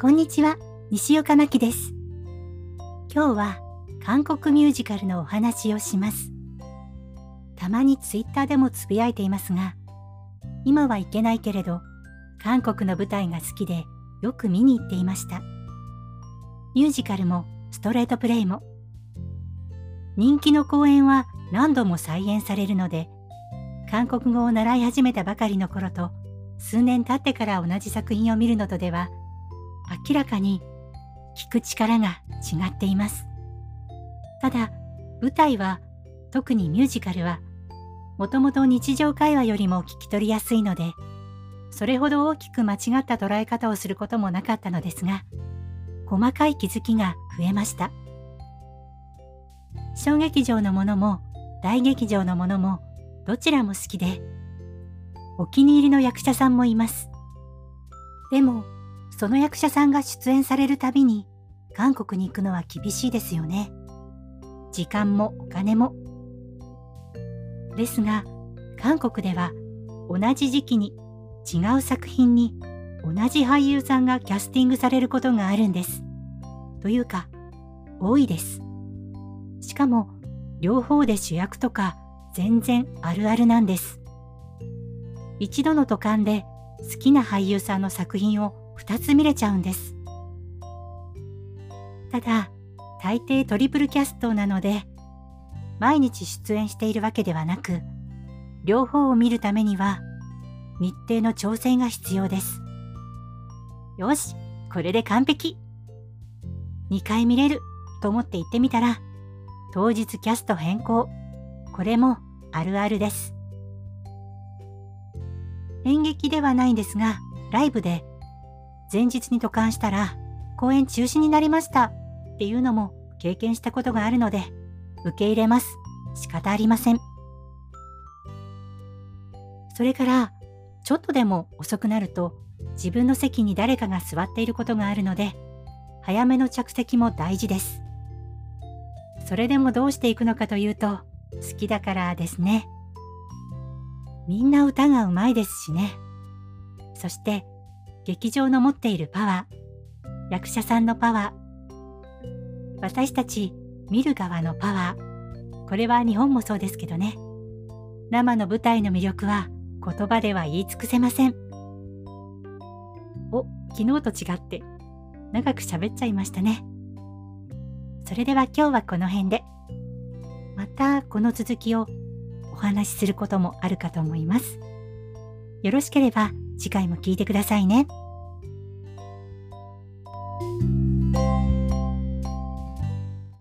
こんにちは、西岡真希です。今日は韓国ミュージカルのお話をします。たまにツイッターでもつぶやいていますが、今は行けないけれど、韓国の舞台が好きでよく見に行っていました。ミュージカルもストレートプレイも。人気の公演は何度も再演されるので、韓国語を習い始めたばかりの頃と、数年経ってから同じ作品を見るのとでは、明らかに聞く力が違っています。ただ、舞台は、特にミュージカルは、もともと日常会話よりも聞き取りやすいので、それほど大きく間違った捉え方をすることもなかったのですが、細かい気づきが増えました。小劇場のものも大劇場のものもどちらも好きで、お気に入りの役者さんもいます。でも、その役者さんが出演されるたびに韓国に行くのは厳しいですよね。時間もお金も。ですが、韓国では同じ時期に違う作品に同じ俳優さんがキャスティングされることがあるんです。というか、多いです。しかも、両方で主役とか全然あるあるなんです。一度の渡韓で好きな俳優さんの作品を2つ見れちゃうんです。ただ、大抵トリプルキャストなので、毎日出演しているわけではなく、両方を見るためには日程の調整が必要です。よし、これで完璧 !2 回見れると思って行ってみたら、当日キャスト変更。これもあるあるです。演劇ではないんですが、ライブで前日に渡韓したら公演中止になりましたっていうのも経験したことがあるので、受け入れます。仕方ありません。それから、ちょっとでも遅くなると自分の席に誰かが座っていることがあるので、早めの着席も大事です。それでもどうしていくのかというと、好きだからですね。みんな歌がうまいですしね。そして、劇場の持っているパワー、役者さんのパワー、私たち見る側のパワー、これは日本もそうですけどね。生の舞台の魅力は言葉では言い尽くせません。お、昨日と違って長く喋っちゃいましたね。それでは今日はこの辺で。またこの続きをお話しすることもあるかと思います。よろしければ次回も聞いてくださいね。